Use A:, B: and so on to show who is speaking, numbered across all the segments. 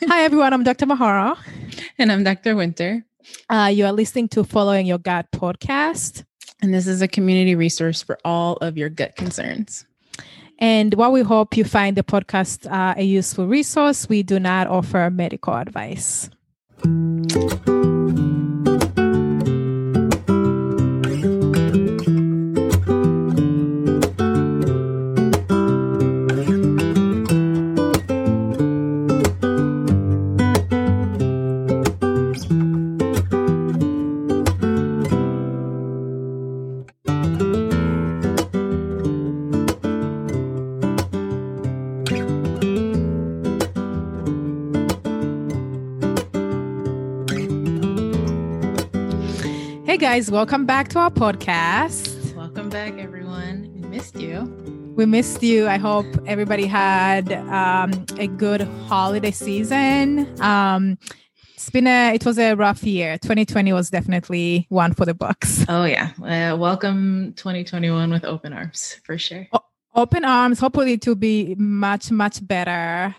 A: Hi, everyone. I'm Dr. Mahoro.
B: And I'm Dr. Wynter.
A: Uh, you are listening to Following Your Gut podcast.
B: And this is a community resource for all of your gut concerns.
A: And while we hope you find the podcast uh, a useful resource, we do not offer medical advice. Guys. Welcome back to our podcast.
B: Welcome back, everyone. We missed you.
A: We missed you. I hope everybody had um, a good holiday season. Um, it's been a it was a rough year 2020 was definitely one for the books
B: oh yeah uh, welcome 2021 with open arms for sure o-
A: open arms hopefully to be much much better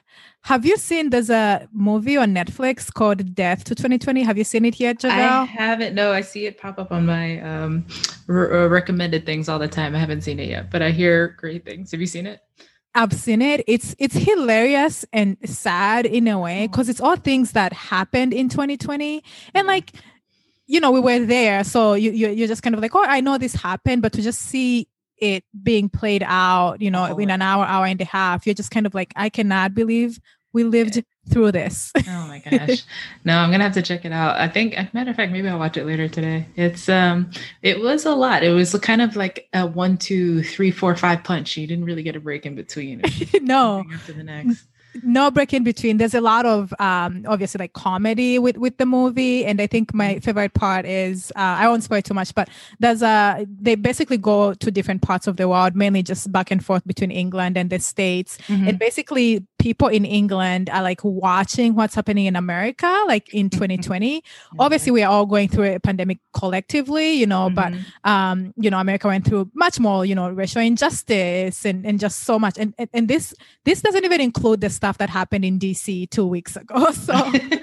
A: have you seen there's a movie on Netflix called Death to 2020? Have you seen it yet, Javelle?
B: I haven't. No, I see it pop up on my um, re- uh, recommended things all the time. I haven't seen it yet, but I hear great things. Have you seen it?
A: I've seen it. It's it's hilarious and sad in a way because it's all things that happened in 2020 and like you know we were there so you, you you're just kind of like oh I know this happened but to just see it being played out, you know, oh, in an hour, hour and a half, you're just kind of like, I cannot believe we lived through this.
B: oh my gosh. No, I'm gonna have to check it out. I think matter of fact, maybe I'll watch it later today. It's um it was a lot. It was kind of like a one, two, three, four, five punch. You didn't really get a break in between.
A: no. After the next no break in between there's a lot of um obviously like comedy with with the movie and i think my favorite part is uh, i won't spoil too much but there's a they basically go to different parts of the world mainly just back and forth between england and the states mm-hmm. and basically people in England are like watching what's happening in America, like in 2020. Mm-hmm. Obviously, we are all going through a pandemic collectively, you know, mm-hmm. but um, you know, America went through much more, you know, racial injustice and and just so much. And and, and this this doesn't even include the stuff that happened in DC two weeks ago. So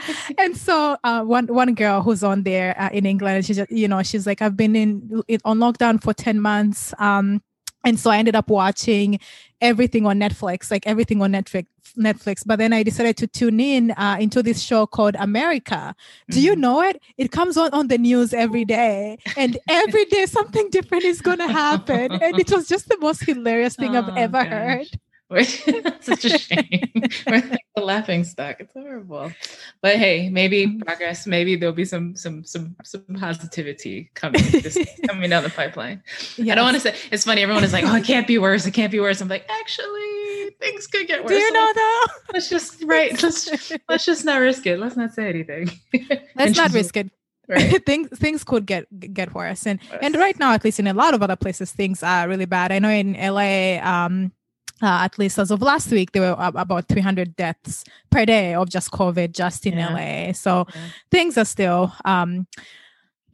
A: and so uh, one one girl who's on there uh, in England, she just you know she's like I've been in, on lockdown for 10 months. Um, and so I ended up watching everything on Netflix, like everything on Netflix. Netflix, but then I decided to tune in uh, into this show called America. Do mm-hmm. you know it? It comes on on the news every day, and every day something different is going to happen, and it was just the most hilarious thing oh, I've ever gosh. heard.
B: such a shame. We're like the laughing stock. It's horrible. But hey, maybe mm-hmm. progress. Maybe there'll be some some some some positivity coming coming down the pipeline. Yes. I don't want to say it's funny. Everyone is like, "Oh, it can't be worse. It can't be worse." I'm like, actually, things could get worse.
A: Do you know though?
B: Let's just right. Let's let's just not risk it. Let's not say anything.
A: Let's not risk it. Right. things things could get get worse and yes. and right now at least in a lot of other places things are really bad i know in la um uh, at least as of last week, there were about 300 deaths per day of just COVID just in yeah. LA. So yeah. things are still um,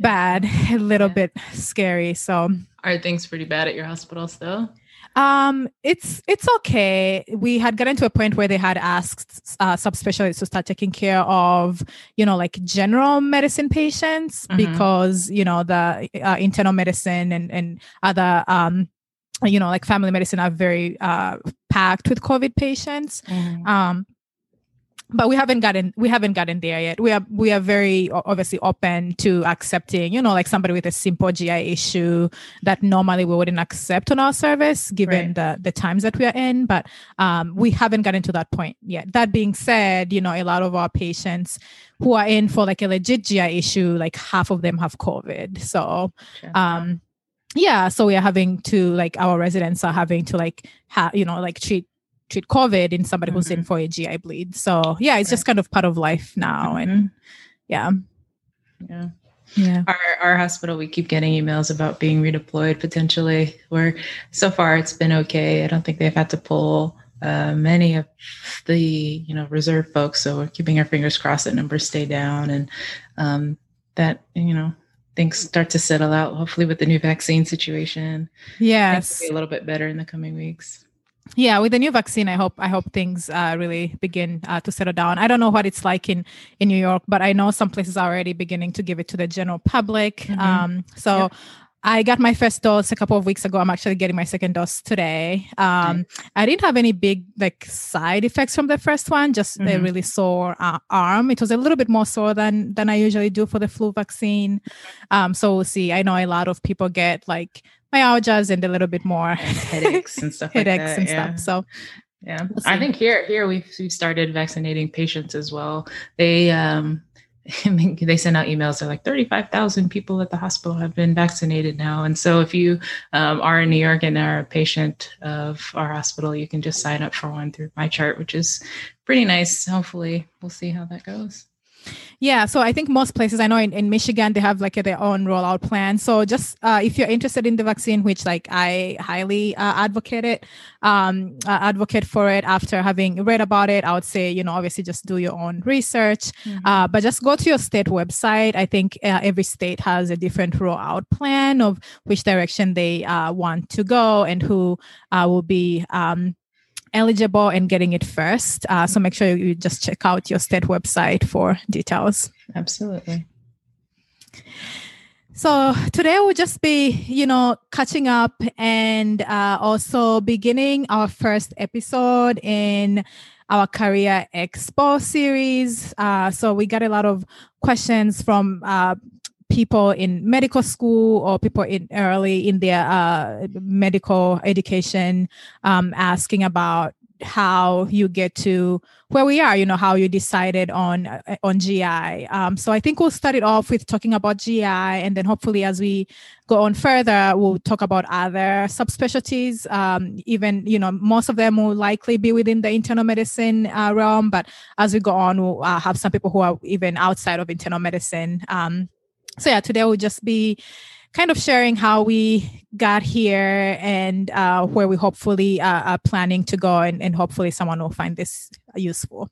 A: bad, a little bit scary. So
B: are things pretty bad at your hospital still?
A: Um, it's it's okay. We had gotten to a point where they had asked uh, subspecialists to start taking care of, you know, like general medicine patients mm-hmm. because you know the uh, internal medicine and and other um you know, like family medicine are very uh, packed with COVID patients. Mm. Um, but we haven't gotten we haven't gotten there yet. We are we are very obviously open to accepting, you know, like somebody with a simple GI issue that normally we wouldn't accept on our service given right. the the times that we are in. But um, we haven't gotten to that point yet. That being said, you know, a lot of our patients who are in for like a legit GI issue, like half of them have COVID. So um yeah so we are having to like our residents are having to like have you know like treat treat covid in somebody mm-hmm. who's in mm-hmm. for a gi bleed so yeah it's right. just kind of part of life now mm-hmm. and yeah
B: yeah yeah our, our hospital we keep getting emails about being redeployed potentially where so far it's been okay i don't think they've had to pull uh, many of the you know reserve folks so we're keeping our fingers crossed that numbers stay down and um, that you know things start to settle out, hopefully with the new vaccine situation.
A: Yes.
B: Be a little bit better in the coming weeks.
A: yeah with the new vaccine i hope i hope things uh, really begin uh, to settle down i don't know what it's like in in new york but i know some places are already beginning to give it to the general public mm-hmm. um, so yep. I got my first dose a couple of weeks ago. I'm actually getting my second dose today. Um, I didn't have any big like side effects from the first one, just mm-hmm. a really sore uh, arm. It was a little bit more sore than than I usually do for the flu vaccine. Um, so we'll see. I know a lot of people get like myalgias and a little bit more
B: headaches and stuff
A: headaches
B: like
A: and yeah. stuff. So
B: yeah, we'll I think here here we've we started vaccinating patients as well. They um they send out emails. They're like 35,000 people at the hospital have been vaccinated now. And so if you um, are in New York and are a patient of our hospital, you can just sign up for one through my chart, which is pretty nice. Hopefully, we'll see how that goes.
A: Yeah, so I think most places I know in, in Michigan they have like their own rollout plan. So just uh, if you're interested in the vaccine, which like I highly uh, advocate it, um, uh, advocate for it after having read about it, I would say you know obviously just do your own research, mm-hmm. Uh, but just go to your state website. I think uh, every state has a different rollout plan of which direction they uh, want to go and who will be. Um, eligible and getting it first. Uh, so make sure you just check out your state website for details.
B: Absolutely.
A: So today we'll just be, you know, catching up and uh, also beginning our first episode in our career expo series. Uh, so we got a lot of questions from uh, people in medical school or people in early in their uh, medical education um, asking about how you get to where we are you know how you decided on uh, on gi um, so i think we'll start it off with talking about gi and then hopefully as we go on further we'll talk about other subspecialties. Um, even you know most of them will likely be within the internal medicine uh, realm but as we go on we'll uh, have some people who are even outside of internal medicine. Um, so yeah today we'll just be kind of sharing how we got here and uh, where we hopefully uh, are planning to go and, and hopefully someone will find this useful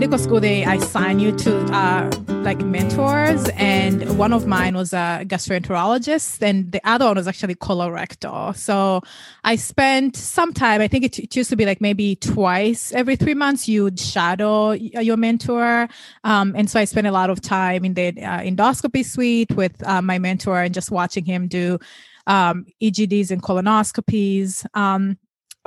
A: medical school, they assign you to uh, like mentors, and one of mine was a gastroenterologist, and the other one was actually colorectal. So I spent some time. I think it, it used to be like maybe twice every three months. You'd shadow your mentor, um, and so I spent a lot of time in the uh, endoscopy suite with uh, my mentor and just watching him do um, EGDs and colonoscopies. Um,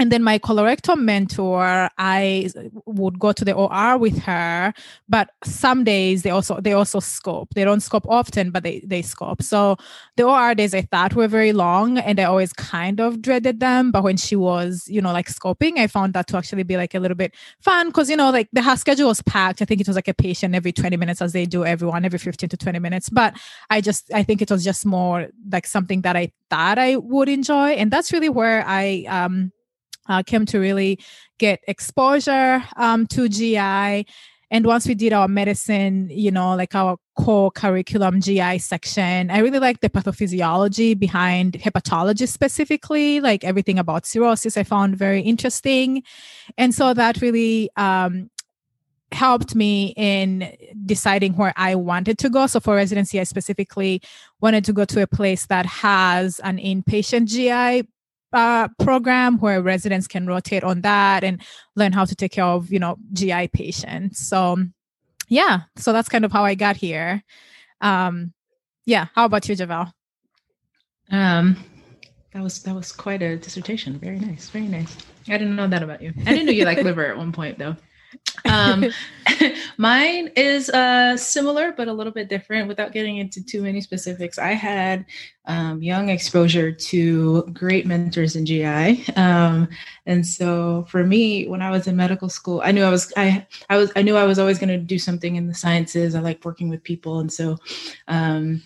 A: and then my colorectal mentor i would go to the or with her but some days they also they also scope. They don't scope often but they they scope. So the or days i thought were very long and i always kind of dreaded them. But when she was you know like scoping i found that to actually be like a little bit fun because you know like the her schedule was packed. I think it was like a patient every 20 minutes as they do everyone every 15 to 20 minutes. But i just i think it was just more like something that i thought i would enjoy. And that's really where i um uh, came to really get exposure um, to GI. And once we did our medicine, you know, like our core curriculum GI section, I really like the pathophysiology behind hepatology specifically, like everything about cirrhosis, I found very interesting. And so that really um, helped me in deciding where I wanted to go. So for residency, I specifically wanted to go to a place that has an inpatient GI uh, program where residents can rotate on that and learn how to take care of you know GI patients. So yeah, so that's kind of how I got here. Um, yeah, how about you, Javelle?
B: Um, that was that was quite a dissertation. Very nice, very nice. I didn't know that about you. I didn't know you like liver at one point though. Um, mine is uh, similar, but a little bit different without getting into too many specifics. I had um, young exposure to great mentors in GI. Um, and so for me, when I was in medical school, I knew I was, I, I was, I knew I was always going to do something in the sciences. I like working with people. And so, um,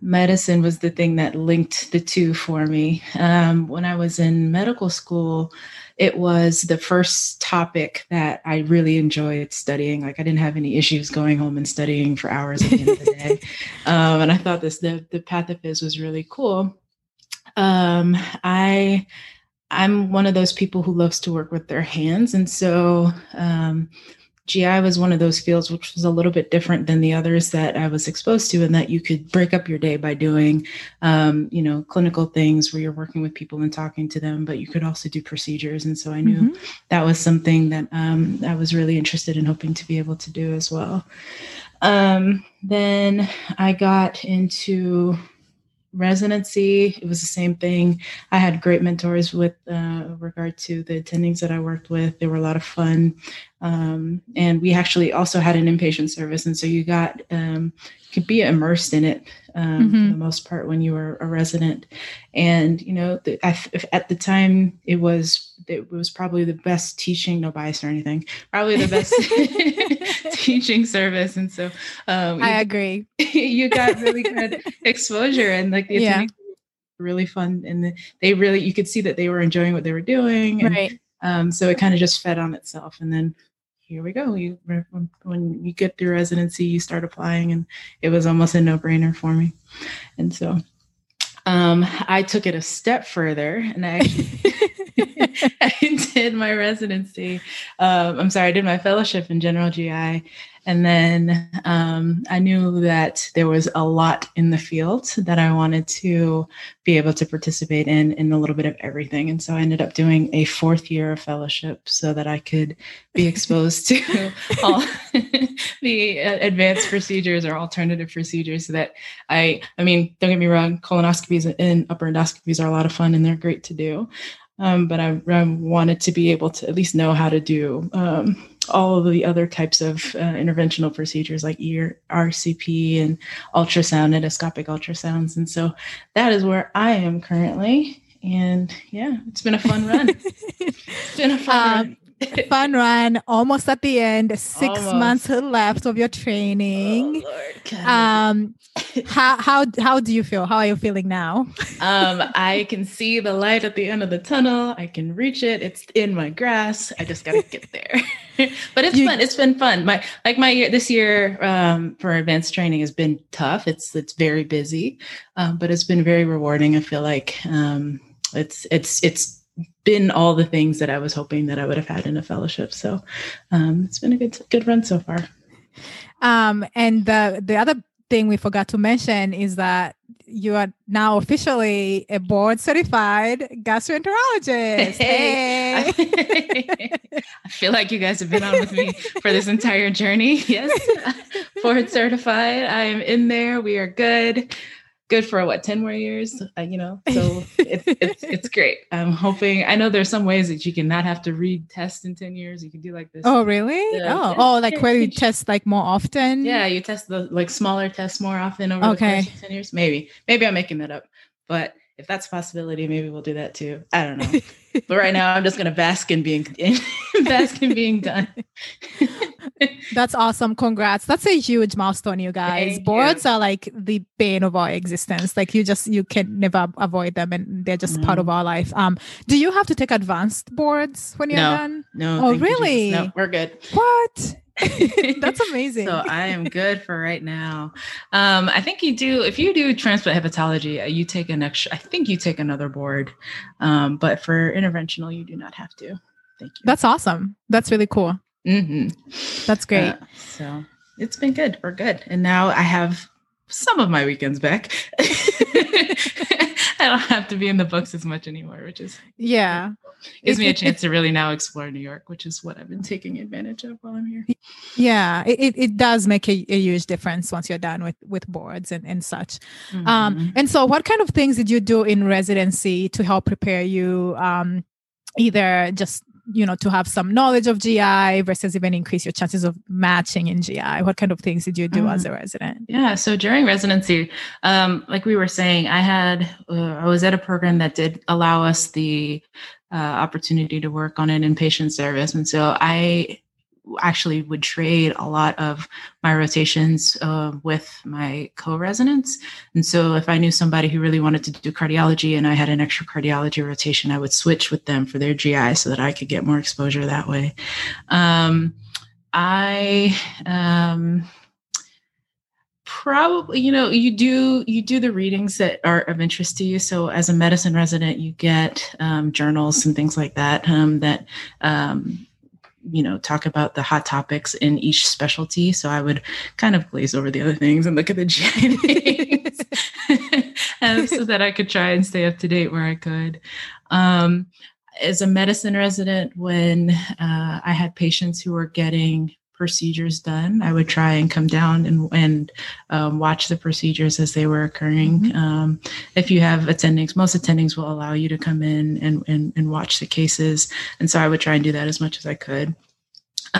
B: medicine was the thing that linked the two for me. Um, when I was in medical school, it was the first topic that I really enjoyed studying. Like I didn't have any issues going home and studying for hours at the end of the day. Um, and I thought this the the pathophys was really cool. Um, I I'm one of those people who loves to work with their hands, and so um, GI was one of those fields which was a little bit different than the others that I was exposed to, and that you could break up your day by doing, um, you know, clinical things where you're working with people and talking to them, but you could also do procedures. And so I knew mm-hmm. that was something that um, I was really interested in hoping to be able to do as well. Um, then I got into residency it was the same thing i had great mentors with uh, regard to the attendings that i worked with they were a lot of fun um, and we actually also had an inpatient service and so you got um, could be immersed in it um, mm-hmm. for the most part when you were a resident. And you know the, at the time it was it was probably the best teaching no bias or anything probably the best teaching service. And so
A: um, i agree.
B: you got really good exposure and like the yeah. really fun and the, they really you could see that they were enjoying what they were doing and,
A: right.
B: um, so it kind of just fed on itself. And then here we go you when you get through residency you start applying and it was almost a no-brainer for me and so um, i took it a step further and i I did my residency. Um, I'm sorry, I did my fellowship in general GI. And then um, I knew that there was a lot in the field that I wanted to be able to participate in, in a little bit of everything. And so I ended up doing a fourth year of fellowship so that I could be exposed to all the advanced procedures or alternative procedures that I, I mean, don't get me wrong, colonoscopies and upper endoscopies are a lot of fun and they're great to do. Um, but I, I, wanted to be able to at least know how to do um, all of the other types of uh, interventional procedures like ER, RCP and ultrasound, endoscopic ultrasounds. And so that is where I am currently. And yeah, it's been a fun run. it's been a fun um, run
A: fun run almost at the end six almost. months left of your training. Oh, um how how how do you feel? How are you feeling now?
B: Um i can see the light at the end of the tunnel. I can reach it. It's in my grass. I just gotta get there. But it's you, fun. It's been fun. My like my year this year um for advanced training has been tough. It's it's very busy um, but it's been very rewarding i feel like. Um it's it's it's been all the things that I was hoping that I would have had in a fellowship. So um, it's been a good good run so far.
A: Um, and the the other thing we forgot to mention is that you are now officially a board certified gastroenterologist. Hey.
B: I feel like you guys have been on with me for this entire journey. Yes, board certified. I am in there. We are good good for what 10 more years uh, you know? So it's, it's it's great. I'm hoping i know there's some ways that you can not have to read tests in 10 years. You can do like this.
A: Oh really? Oh oh like where you test like more often?
B: Yeah you test the like smaller tests more often over okay. the course of 10 years. Maybe maybe i'm making that up. But if that's a possibility, maybe we'll do that too. I don't know. but right now, I'm just going to bask in being bask in being done.
A: that's awesome. Congrats. That's a huge milestone, you guys. Thank Boards you. are like the bane of our existence. Like you just you can never avoid them, and they're just mm. part of mm-hmm. our life. Um, do you have to take advanced boards when you're
B: no,
A: done?
B: No.
A: Oh, really?
B: No, we're good.
A: What? That's amazing.
B: so I am good for right now. Um, I think you do if you do transplant hepatology, uh, you take an extra. I think you take another board, um, but for interventional, you do not have to. Thank you.
A: That's awesome. That's really cool.
B: Mm-hmm.
A: That's great. Uh,
B: so it's been good. We're good, and now I have some of my weekends back. I don't have to be in the books as much anymore, which is
A: yeah,
B: gives me a chance to really now explore New York, which is what I've been taking advantage of while I'm here.
A: Yeah, it, it does make a, a huge difference once you're done with with boards and and such. Um, mm-hmm. Um, and so, what kind of things did you do in residency to help prepare you? Um, either just you know, to have some knowledge of GI versus even increase your chances of matching in GI? What kind of things did you do mm. as a resident?
B: Yeah, so during residency, um, like we were saying, I had uh, I was at a program that did allow us the uh, opportunity to work on an inpatient service, and so I actually would trade a lot of my rotations uh, with my co-residents. And so if i knew somebody who really wanted to do cardiology and i had an extra cardiology rotation i would switch with them for their gi so that i could get more exposure that way. Um, i um, probably you know you do you do the readings that are of interest to you. So as a medicine resident you get um, journals and things like that um, that um, you know talk about the hot topics in each specialty. So i would kind of glaze over the other things and look at the gi so that i could try and stay up to date where i could. Um, as a medicine resident when uh, i had patients who were getting procedures done i would try and come down and, and um, watch the procedures as they were occurring mm-hmm. um, if you have attendings most attendings will allow you to come in and, and, and watch the cases and so i would try and do that as much as i could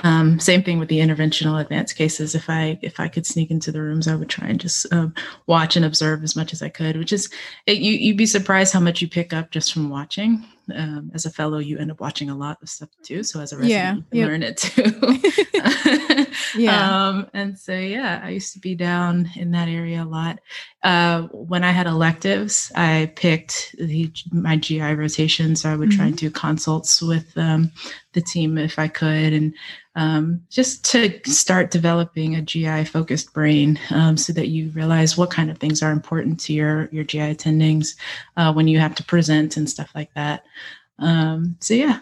B: um, same thing with the interventional advanced cases. If I if I could sneak into the rooms, I would try and just um, watch and observe as much as I could. Which is, it, you you'd be surprised how much you pick up just from watching um, as a fellow, you end up watching a lot of stuff too. So as a resident, yeah, you yep. learn it too. yeah. Um, and so yeah, I used to be down in that area a lot. Uh, when I had electives, I picked the, my GI rotation, so I would mm-hmm. try and do consults with um, the team if I could, and um, just to start developing a GI focused brain, um, so that you realize what kind of things are important to your your GI attendings uh, when you have to present and stuff like that. Um, so yeah,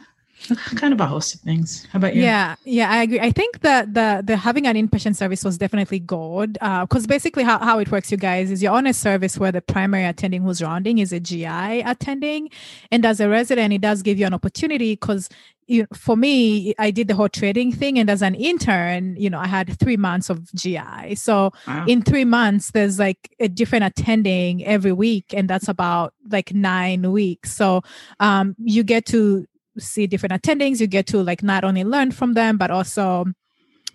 B: kind of a host of things. How about you?
A: Yeah, yeah, I agree. I think that the the having an inpatient service was definitely good because uh, basically how, how it works, you guys, is you're on a service where the primary attending who's rounding is a GI attending, and as a resident, it does give you an opportunity because you, for me, I did the whole trading thing, and as an intern, you know, I had three months of GI. So wow. in three months, there's like a different attending every week, and that's about like nine weeks. So um, you get to see different attendings. You get to like not only learn from them, but also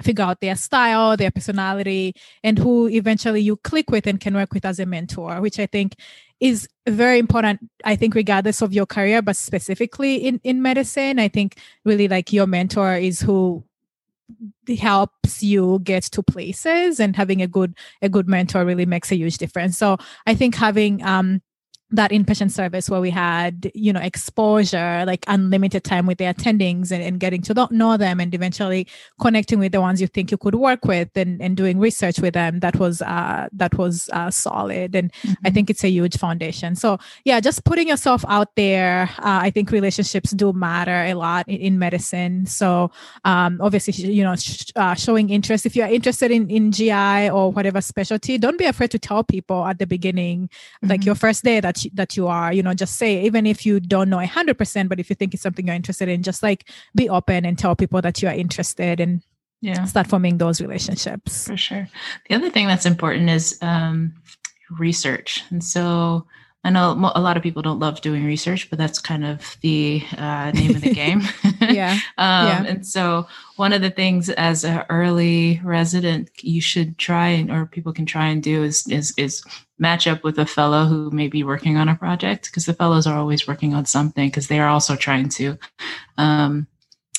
A: figure out their style, their personality, and who eventually you click with and can work with as a mentor, which I think is very important i think regardless of your career but specifically in in medicine i think really like your mentor is who helps you get to places and having a good a good mentor really makes a huge difference so i think having um that inpatient service where we had you know exposure like unlimited time with the attendings and, and getting to know them and eventually connecting with the ones you think you could work with and, and doing research with them that was uh, that was uh, solid and mm-hmm. i think it's a huge foundation so yeah just putting yourself out there uh, i think relationships do matter a lot in, in medicine so um, obviously you know sh- uh, showing interest if you're interested in, in gi or whatever specialty don't be afraid to tell people at the beginning mm-hmm. like your first day that that you are you know just say even if you don't know 100% but if you think it's something you're interested in just like be open and tell people that you are interested and yeah start forming those relationships
B: for sure the other thing that's important is um, research and so I know a lot of people don't love doing research, but that's kind of the uh, name of the game.
A: yeah. um,
B: yeah. And so, one of the things as an early resident, you should try and, or people can try and do is is is match up with a fellow who may be working on a project because the fellows are always working on something because they are also trying to, um,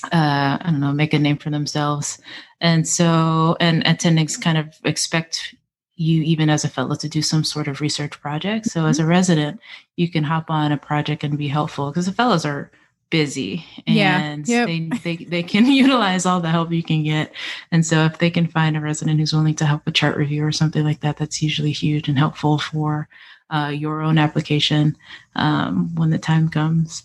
B: uh, I don't know, make a name for themselves. And so, and attendings kind of expect you even as a fellow to do some sort of research project. So mm-hmm. as a resident, you can hop on a project and be helpful because the fellows are busy and yeah. yep. they, they they can utilize all the help you can get. And so if they can find a resident who's willing to help with chart review or something like that, that's usually huge and helpful for uh, your own application um, when the time comes.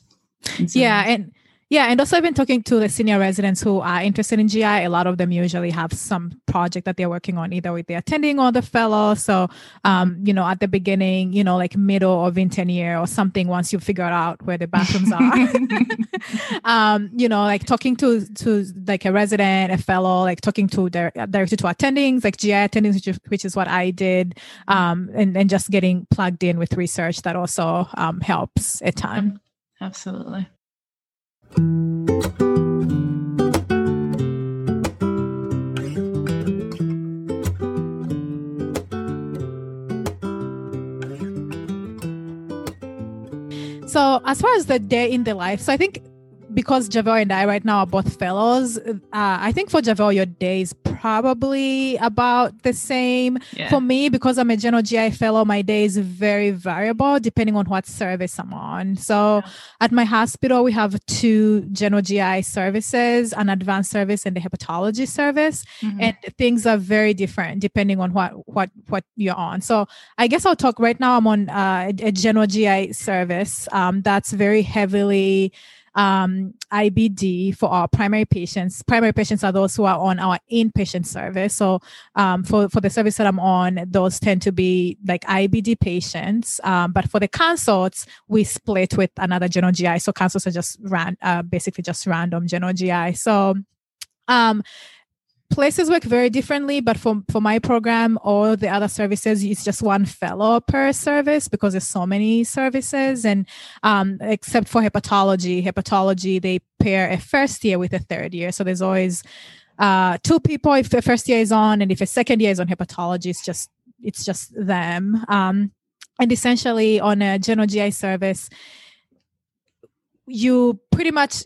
A: And so, yeah, and yeah, and also I've been talking to the senior residents who are interested in GI. A lot of them usually have some project that they're working on, either with the attending or the fellow. So, um, you know, at the beginning, you know, like middle or intern year or something, once you figure out where the bathrooms are, um, you know, like talking to to like a resident, a fellow, like talking to their directly to attendings, like GI attendings, which is, which is what I did, um, and and just getting plugged in with research that also um, helps a ton.
B: Absolutely.
A: So, as far as the day in the life, so I think because Javelle and I right now are both fellows, uh, I think for Javelle, your day is probably about the same. Yeah. For me, because I'm a General GI fellow, my day is very variable depending on what service I'm on. So yeah. at my hospital, we have two General GI services, an advanced service and a hepatology service. Mm-hmm. And things are very different depending on what what what you're on. So I guess I'll talk right now. I'm on uh, a General GI service um, that's very heavily um, IBD for our primary patients. Primary patients are those who are on our inpatient service. So um, for, for the service that I'm on, those tend to be like IBD patients. Um, but for the consults, we split with another general GI. So consults are just ran, uh, basically just random general GI. So um, places work very differently but for, for my program or the other services it's just one fellow per service because there's so many services. And um, except for hepatology hepatology they pair a first year with a third year. So there's always uh, two people if the first year is on and if a second year is on hepatology it's just it's just them. Um, and essentially on a general gi service you pretty much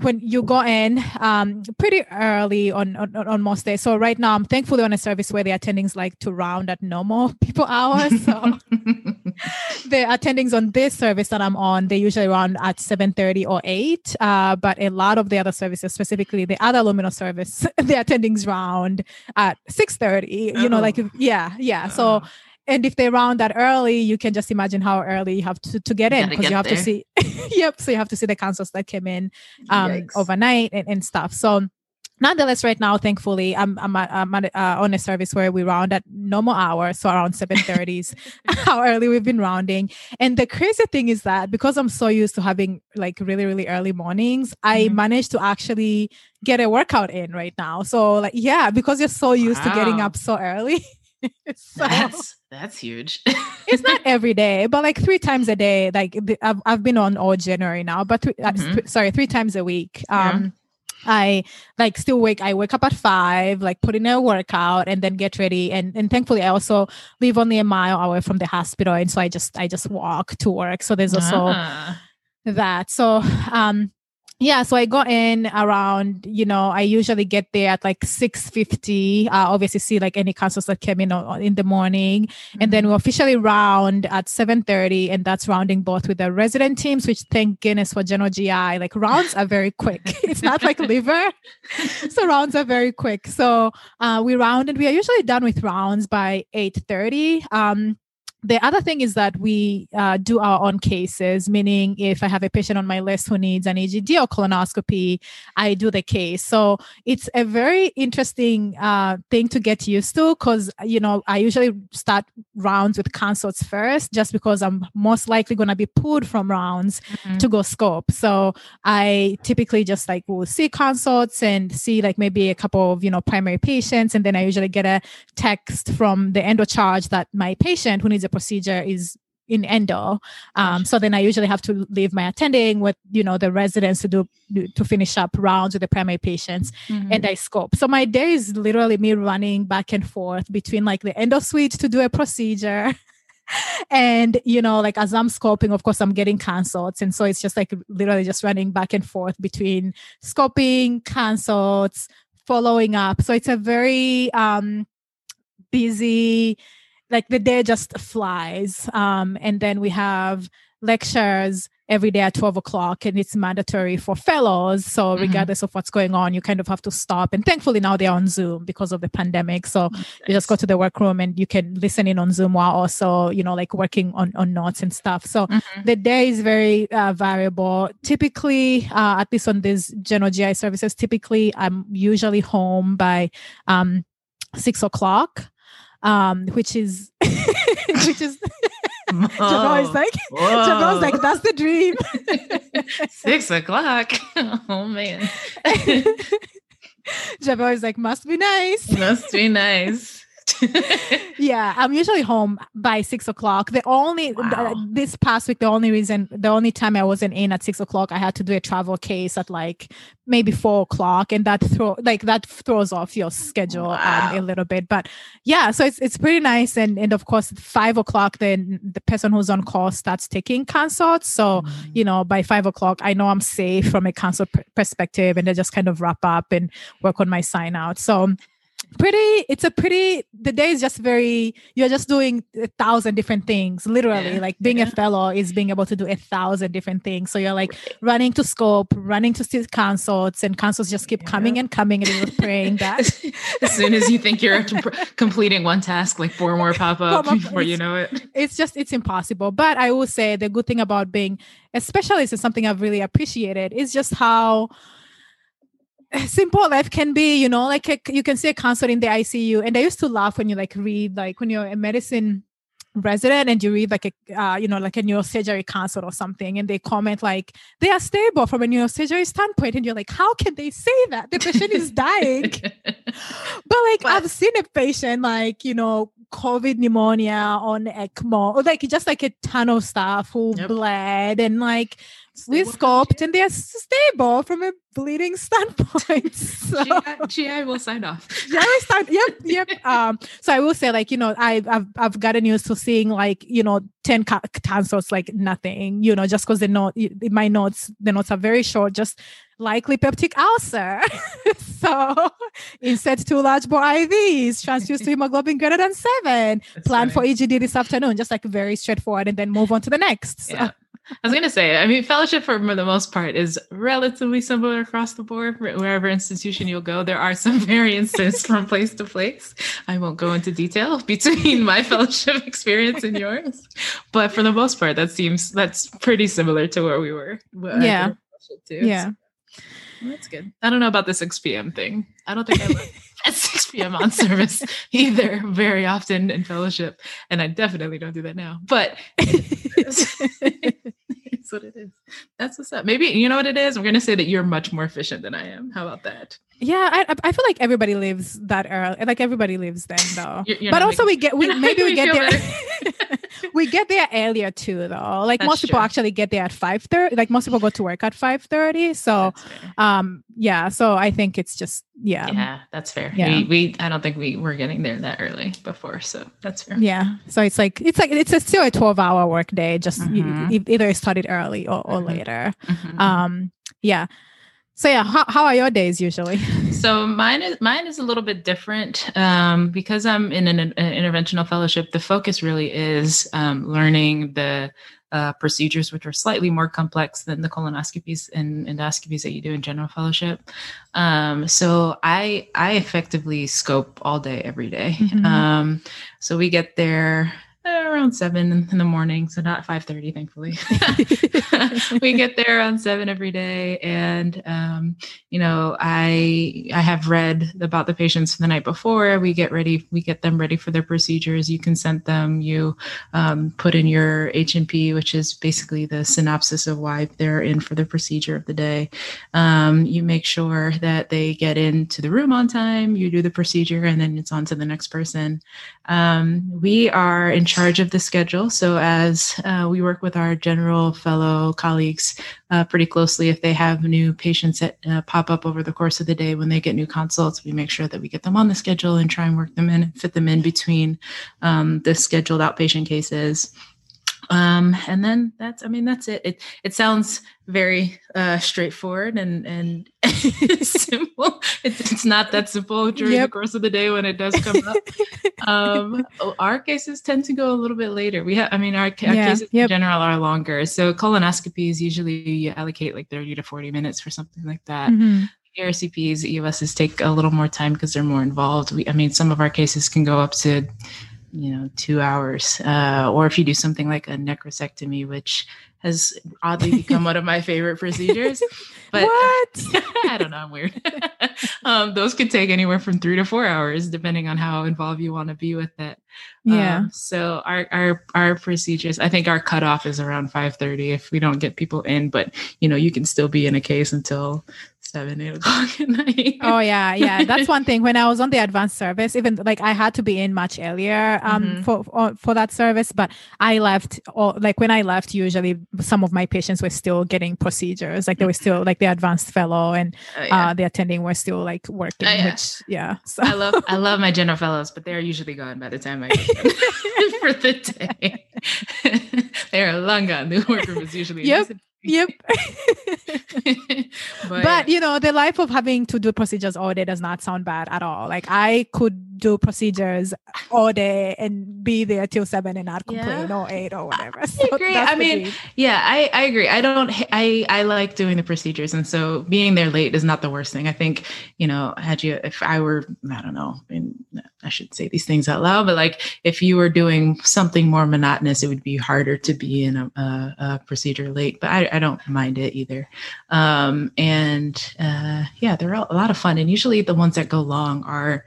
A: when you go in um, pretty early on, on, on most days. So right now, I'm thankfully on a service where the attendings like to round at normal people hours. So the attendings on this service that I'm on, they usually round at 7:30 or 8. Uh, but a lot of the other services, specifically the other luminal service, the attendings round at 6:30. You know, like oh. yeah, yeah. So uh and if they round that early, you can just imagine how early you have to, to get in because you have there. to see, yep. So you have to see the consults that came in um, overnight and, and stuff. So nonetheless right now thankfully i'm, I'm, I'm uh, on a service where we round at normal hours so around 7.30s how early we've been rounding and the crazy thing is that because i'm so used to having like really really early mornings i mm-hmm. managed to actually get a workout in right now so like yeah because you're so used wow. to getting up so early
C: so, that's that's huge.
A: it's not every day, but like three times a day. Like I've I've been on all January now, but th- uh, mm-hmm. th- sorry, three times a week. Um, yeah. I like still wake. I wake up at five, like put in a workout, and then get ready. And and thankfully, I also live only a mile away from the hospital, and so I just I just walk to work. So there's also ah. that. So um, yeah so i got in around you know i usually get there at like 6.50 uh, obviously see like any consults that came in in the morning. Mm-hmm. and then we mm-hmm. officially round at 7.30 and that's rounding both with the resident teams which thank goodness for general gi like rounds are very quick. It's not like liver. So rounds are very quick. So uh, we round and we are usually done with rounds by 8.30 um, the other thing is that we uh, do our own cases, meaning if I have a patient on my list who needs an EGD or colonoscopy, I do the case. So it's a very interesting uh, thing to get used to because, you know, I usually start rounds with consults first just because I'm most likely going to be pulled from rounds mm-hmm. to go scope. So I typically just like will see consults and see like maybe a couple of, you know, primary patients. And then I usually get a text from the endo charge that my patient who needs a procedure is in endo. Um, so then I usually have to leave my attending with, you know, the residents to do to finish up rounds with the primary patients mm-hmm. and I scope. So my day is literally me running back and forth between like the endo suite to do a procedure. and you know like as i'm scoping of course i'm getting consults and so it's just like literally just running back and forth between scoping consults following up so it's a very um busy like the day just flies. Um, and then we have lectures every day at 12 o'clock and it's mandatory for fellows so mm-hmm. regardless of what's going on you kind of have to stop and thankfully now they're on zoom because of the pandemic so nice. you just go to the workroom and you can listen in on zoom while also you know like working on, on notes and stuff so mm-hmm. the day is very uh, variable typically uh, at least on these general gi services typically i'm usually home by um, six o'clock um, which is which is Jamal is like Jamal's like that's the dream.
C: Six o'clock. Oh man.
A: Jamal is like must be nice.
C: Must be nice.
A: yeah, I'm usually home by six o'clock. The only wow. this past week, the only reason, the only time I wasn't in at six o'clock, I had to do a travel case at like maybe four o'clock, and that throw like that throws off your schedule wow. um, a little bit. But yeah, so it's it's pretty nice, and and of course five o'clock, then the person who's on call starts taking consults. So mm. you know by five o'clock, I know I'm safe from a consult perspective, and I just kind of wrap up and work on my sign out. So pretty it's a pretty the day is just very you're just doing a thousand different things literally yeah. like being yeah. a fellow is being able to do a thousand different things so you're like right. running to scope running to see consults and consults just keep yeah. coming and coming and you're praying that
B: as soon as you think you're completing one task like four more pop up before you know it
A: it's just it's impossible but i will say the good thing about being a specialist is something i've really appreciated is just how simple life can be you know like a, you can see a counselor in the icu and i used to laugh when you like read like when you're a medicine resident and you read like a uh, you know like a neurosurgery consult or something and they comment like they are stable from a neurosurgery standpoint and you're like how can they say that the patient is dying but like but, i've seen a patient like you know covid pneumonia on ecmo or like just like a ton of stuff who yep. bled and like we scoped and they're stable from a bleeding standpoint. So.
B: GI, GI will sign off.
A: GI will sign. Yep, yep. Um, so I will say, like you know, I, I've I've gotten used to seeing like you know ten ca- consults like nothing. You know, just because the note my notes the notes are very short, just likely peptic ulcer. so insert two large bore IVs, transfuse to hemoglobin greater than seven, That's plan funny. for EGD this afternoon, just like very straightforward, and then move on to the next. So.
B: Yeah. I was going to say, I mean, fellowship for the most part is relatively similar across the board. Wherever institution you'll go, there are some variances from place to place. I won't go into detail between my fellowship experience and yours, but for the most part, that seems that's pretty similar to where we were.
A: Yeah. Yeah.
B: Well, that's good. I don't know about the 6 p.m. thing. I don't think I went at 6 p.m. on service either very often in fellowship. And I definitely don't do that now. But it's what it is. That's what's up. Maybe you know what it is. I'm going to say that you're much more efficient than I am. How about that?
A: Yeah, I, I feel like everybody lives that early. Like everybody lives then, though. You're, you're but also, we get we maybe we get there. we get there earlier too, though. Like That's most people actually get there at five thirty. Like most people go to work at five thirty. So, um, yeah. So I think it's just yeah.
B: Yeah, that's fair. Yeah. We, we I don't think we were getting there that early before, so that's fair.
A: Yeah. So it's like it's like it's a, still a twelve hour work day. Just mm-hmm. you, either started early or, or mm-hmm. later. Mm-hmm. Um. Yeah. So yeah, how, how are your days usually?
B: So mine is mine is a little bit different um, because I'm in an, an, interventional fellowship. The focus really is um, learning the uh, procedures, which are slightly more complex than the colonoscopies and endoscopies that you do in general fellowship. Um, so I I effectively scope all day every day. Mm-hmm. Um, so we get there around seven in the morning, so not five thirty, thankfully. we get there around seven every day, and um, you know, I I have read about the patients the night before. We get ready, we get them ready for their procedures. You consent them. You um, put in your H and P, which is basically the synopsis of why they're in for the procedure of the day. Um, you make sure that they get into the room on time. You do the procedure, and then it's on to the next person. Um, we are in charge of the schedule. So, as uh, we work with our general fellow colleagues uh, pretty closely, if they have new patients that uh, pop up over the course of the day when they get new consults, we make sure that we get them on the schedule and try and work them in, fit them in between um, the scheduled outpatient cases. Um, and then that's, I mean, that's it. It, it sounds very uh, straightforward and, and simple. It's, it's not that simple during yep. the course of the day when it does come up. um, our cases tend to go a little bit later. We have, I mean, our, our yeah. cases yep. in general are longer. So colonoscopies usually you allocate like 30 to 40 minutes for something like that. Mm-hmm. ERCPs, EUSs take a little more time because they're more involved. We, I mean, some of our cases can go up to you know two hours uh, or if you do something like a necrosectomy which has oddly become one of my favorite procedures
A: but what?
B: I don't know i'm weird. Um, those could take anywhere from three to four hours depending on how involved you want to be with it
A: Yeah. Um,
B: so our our our procedures, I think our cutoff is around five thirty if we don't get people in, but you know, you can still be in a case until seven, eight o'clock at night.
A: oh yeah, yeah. That's one thing. When I was on the advanced service, even like I had to be in much earlier um mm-hmm. for, for, for that service, but I left or like when I left, usually some of my patients were still getting procedures. Like they were still like the advanced fellow and oh, yeah. uh, the attending were still like working. Oh, yeah. Which yeah.
B: So I love I love my general fellows, but they're usually gone by the time I for the day. they're long gone. The workroom is usually
A: yep. Yep. but, but, you know, the life of having to do procedures all day does not sound bad at all. Like I could do procedures all day and be there till seven and not complain yeah. or eight or whatever.
B: So I agree. I mean, dream. yeah, I, I agree. I don't I I like doing the procedures. And so being there late is not the worst thing. I think, you know, had you if I were, I don't know, I, mean, I should say these things out loud, but like if you were doing something more monotonous, it would be harder to be in a, a, a procedure late. But I I don't mind it either. Um, and uh, yeah, they're a lot of fun. And usually the ones that go long are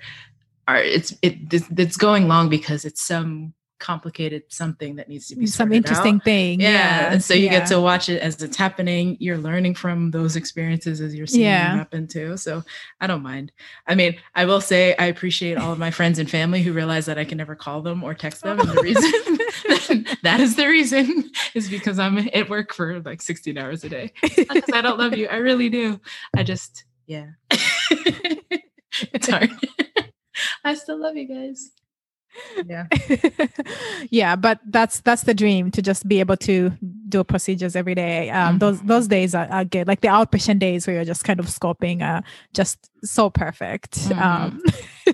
B: are it's it it's going long because it's some complicated something that needs to be
A: some interesting
B: out.
A: thing.
B: Yeah. yeah. And so you yeah. get to watch it as it's happening. You're learning from those experiences as you're seeing yeah. them happen too. So I don't mind. I mean, I will say I appreciate all of my friends and family who realize that I can never call them or text them. And the reason that is the reason is because I'm at work for like 16 hours a day. Because I don't love you. I really do. I just, yeah. it's hard. I still love you guys
A: yeah. Yeah but that's that's the dream to just be able to do procedures every day. Um mm-hmm. those those days are, are, good. Like the outpatient days where you're just kind of scoping uh just so perfect. Mm-hmm. um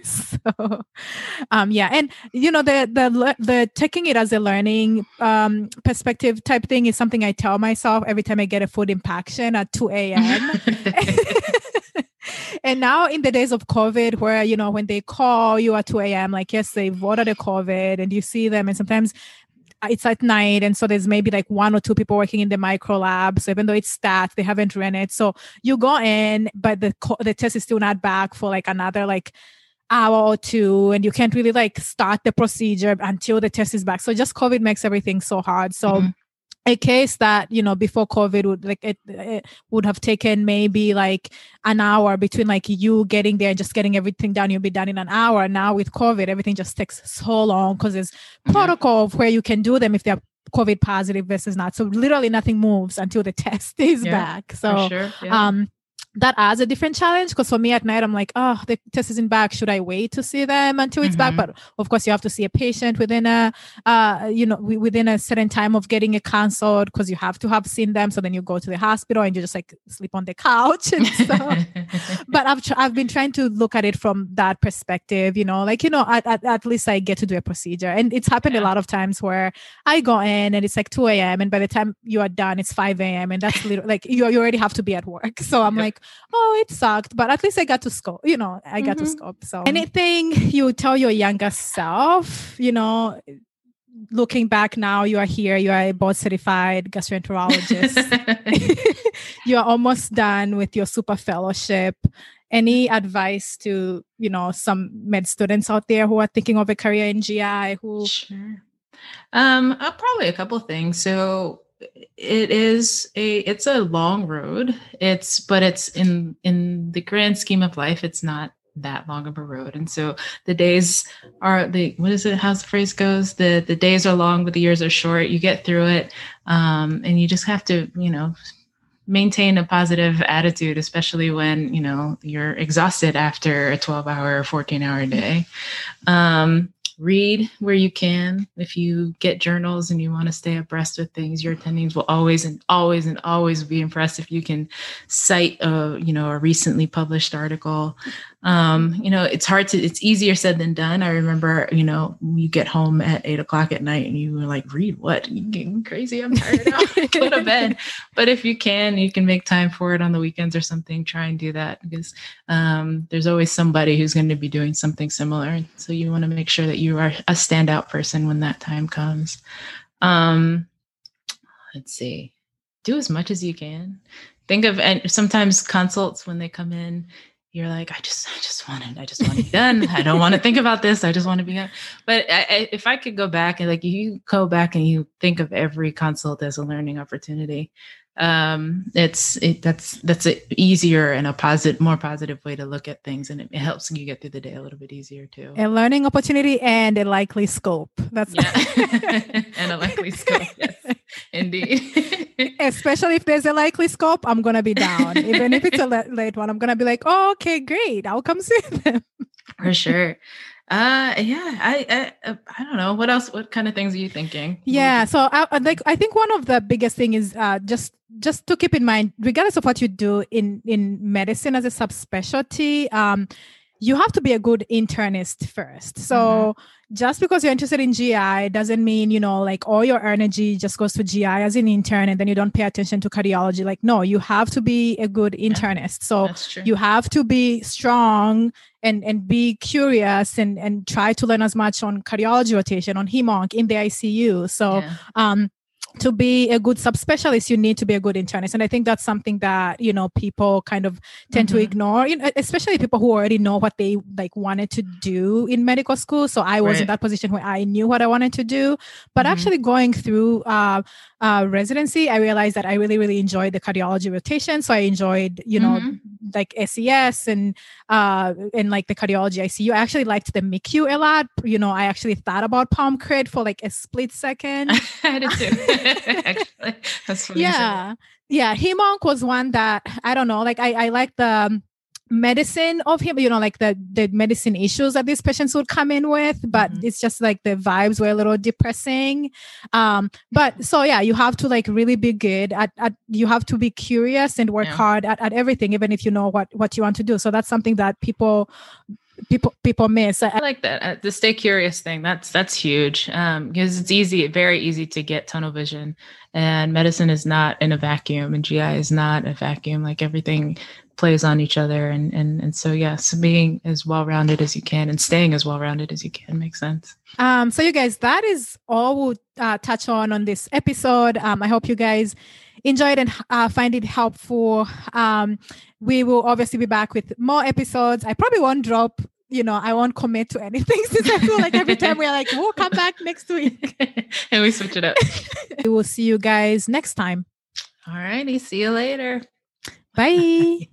A: so um yeah. And you know the the the taking it as a learning um perspective type thing is something i tell myself every time i get a food impaction at 2 a.m and now in the days of COVID, where you know when they call you at 2 a.m., like yes, they've ordered COVID, and you see them, and sometimes it's at night and so there's maybe like one or two people working in the micro lab. So even though it's stacked they haven't run it. So you go in but the the test is still not back for like another like hour or two and you can't really like start the procedure until the test is back. So just covid makes everything so hard. So mm-hmm a case that you know before covid would like it, it, would have taken maybe like an hour between like you getting there and just getting everything done you'll be done in an hour now with covid everything just takes so long because there's mm-hmm. protocol of where you can do them if they're covid positive versus not so literally nothing moves until the test is yeah, back so sure. yeah. um that adds a different challenge because for me at night i'm like oh the test isn't back. Should i wait to see them until it's mm-hmm. back but of course you have to see a patient within a uh you know within a certain time of getting it cancelled because you have to have seen them. So then you go to the hospital and you just like sleep on the couch and stuff. But i've tr- i've been trying to look at it from that perspective you know like you know at, at, at least i get to do a procedure. And it's happened yeah. a lot of times where i go in and it's like 2 a.m and by the time you are done it's 5 a.m and that's literally like you, you already have to be at work. So i'm like oh, it sucked, but at least I got to scope, you know, I got mm-hmm. to scope. So anything you tell your younger self, you know, looking back now, you are here, you are a board certified gastroenterologist. you are almost done with your super fellowship. Any advice to, you know, some med students out there who are thinking of a career in GI who
B: sure. Um, uh, probably a couple things. So it is a it's a long road. It's but it's in in the grand scheme of life it's not that long of a road. And so the days are the what is it how's the phrase goes? The the days are long but the years are short. You get through it um, and you just have to you know maintain a positive attitude especially when you know you're exhausted after a 12 hour 14 hour day. Um, read where you can. If you get journals and you want to stay abreast with things, your attendings will always and always and always be impressed if you can cite a you know a recently published article um, you know, it's hard to, it's easier said than done. I remember, you know, you get home at eight o'clock at night and you were like, read what? You getting crazy? I'm tired now. Go to bed. But if you can, you can make time for it on the weekends or something. Try and do that because um, there's always somebody who's going to be doing something similar. So you want to make sure that you are a standout person when that time comes. Um, let's see. Do as much as you can. Think of and sometimes consults when they come in you're like, I just, I just want it. I just want to be done. I don't want to think about this. I just want to be done. But I, I, if I could go back and like you go back and you think of every consult as a learning opportunity, um, it's it, that's that's a easier and a positive, more positive way to look at things, and it, it, helps you get through the day a little bit easier too.
A: A learning opportunity and a likely scope. That's
B: yeah, and a likely scope. Yes, indeed.
A: Especially if there's a likely scope, I'm gonna be down. Even if it's a late one, I'm gonna be like, oh, okay, great, I'll come see them.
B: For sure. Uh, yeah, I, I, uh, I don't know. What else? What kind of things are you thinking?
A: Yeah, so I like. I think one of the biggest thing is uh, just just to keep in mind, regardless of what you do in in medicine as a subspecialty, um, you have to be a good internist first. So mm-hmm. just because you're interested in GI doesn't mean, you know, like all your energy just goes to GI as an intern and then you don't pay attention to cardiology. Like, no, you have to be a good internist. So you have to be strong and and be curious and and try to learn as much on cardiology rotation, on HEMONC in the ICU. So yeah. um to be a good subspecialist you need to be a good internist and i think that's something that you know people kind of tend mm-hmm. to ignore you know, especially people who already know what they like wanted to do in medical school so i was right. in that position where i knew what i wanted to do but mm-hmm. actually going through uh, uh, residency, I realized that I really, really enjoyed the cardiology rotation. So I enjoyed, you know, mm-hmm. like SES and uh, and like the cardiology ICU. I actually liked the MICU a lot. You know, I actually thought about pulm crit for like a split second.
B: I did too. actually, that's funny.
A: Yeah, yeah. HEMONC was one that I don't know. Like I, I like the um, medicine of him you know like the the medicine issues that these patients would come in with but mm-hmm. it's just like the vibes were a little depressing um but so yeah you have to like really be good at, at you have to be curious and work yeah. hard at, at everything even if you know what what you want to do so that's something that people people people miss.
B: I, like that uh, the stay curious thing. That's that's huge um because it's easy very easy to get tunnel vision and medicine is not in a vacuum and gi is not a vacuum like everything plays on each other and and and so yes being as well rounded as you can and staying as well rounded as you can makes sense.
A: Um so you guys that is all we'll uh, touch on on this episode. Um i hope you guys enjoyed and uh, find it helpful um we will obviously be back with more episodes i probably won't drop you know, I won't commit to anything since I feel like every time we're like, we'll come back next week.
B: and we switch it up.
A: we will see you guys next time.
B: All righty. See you later.
A: Bye.